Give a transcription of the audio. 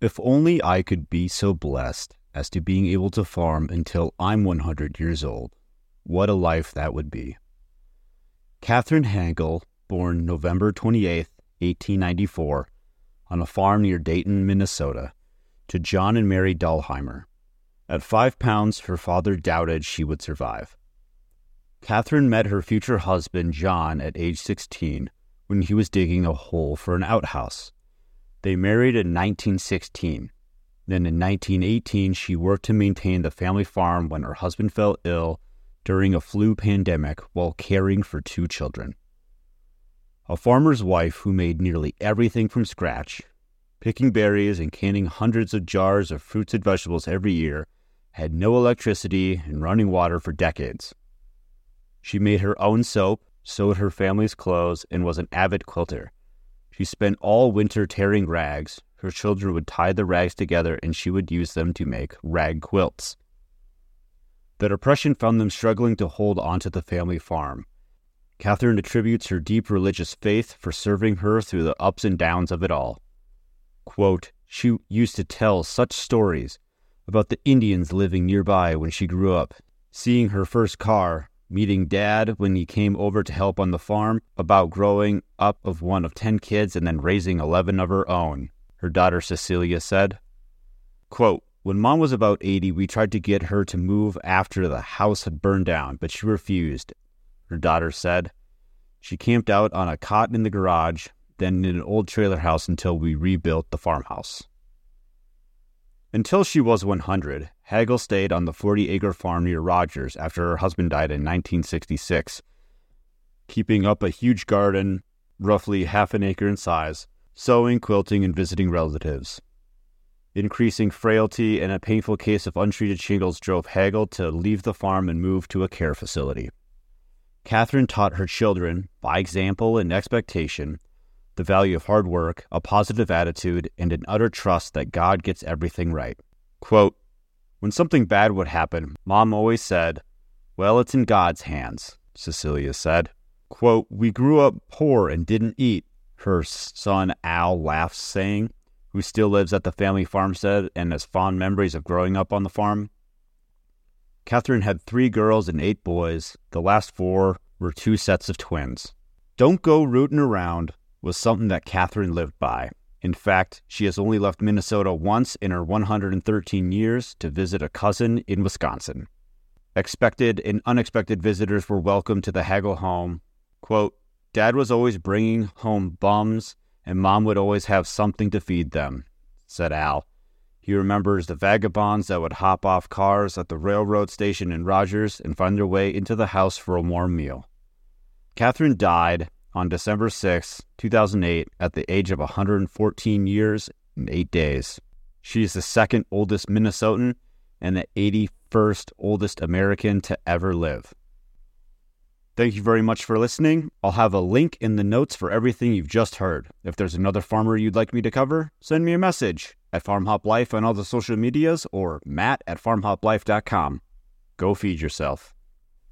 If only I could be so blessed as to being able to farm until I'm 100 years old. What a life that would be. Catherine Hagel, born November 28, 1894, on a farm near Dayton, Minnesota, to John and Mary Dahlheimer. At five pounds, her father doubted she would survive. Catherine met her future husband, John, at age 16 when he was digging a hole for an outhouse. They married in 1916. Then in 1918, she worked to maintain the family farm when her husband fell ill during a flu pandemic while caring for two children. A farmer's wife who made nearly everything from scratch, picking berries and canning hundreds of jars of fruits and vegetables every year, had no electricity and running water for decades. She made her own soap, sewed her family's clothes, and was an avid quilter. She spent all winter tearing rags. Her children would tie the rags together and she would use them to make rag quilts. The Depression found them struggling to hold onto the family farm. Catherine attributes her deep religious faith for serving her through the ups and downs of it all. Quote, she used to tell such stories about the Indians living nearby when she grew up, seeing her first car, meeting dad when he came over to help on the farm, about growing up of one of 10 kids and then raising 11 of her own, her daughter Cecilia said. Quote, when mom was about 80, we tried to get her to move after the house had burned down, but she refused, her daughter said. She camped out on a cot in the garage, then in an old trailer house until we rebuilt the farmhouse. Until she was 100, Hagel stayed on the 40 acre farm near Rogers after her husband died in 1966, keeping up a huge garden, roughly half an acre in size, sewing, quilting, and visiting relatives. Increasing frailty and a painful case of untreated shingles drove Hagel to leave the farm and move to a care facility. Catherine taught her children, by example and expectation, the value of hard work, a positive attitude, and an utter trust that God gets everything right. Quote, when something bad would happen, Mom always said, Well, it's in God's hands, Cecilia said. Quote, We grew up poor and didn't eat, her son Al laughs, saying, who still lives at the family farmstead and has fond memories of growing up on the farm. Catherine had three girls and eight boys. The last four were two sets of twins. Don't go rooting around was something that Catherine lived by. In fact, she has only left Minnesota once in her 113 years to visit a cousin in Wisconsin. Expected and unexpected visitors were welcome to the Hagel home. Quote, Dad was always bringing home bums, and Mom would always have something to feed them, said Al. He remembers the vagabonds that would hop off cars at the railroad station in Rogers and find their way into the house for a warm meal. Catherine died on December 6, 2008, at the age of 114 years and 8 days. She is the second oldest Minnesotan and the 81st oldest American to ever live. Thank you very much for listening. I'll have a link in the notes for everything you've just heard. If there's another farmer you'd like me to cover, send me a message at FarmHopLife on all the social medias or matt at farmhoplife.com. Go feed yourself.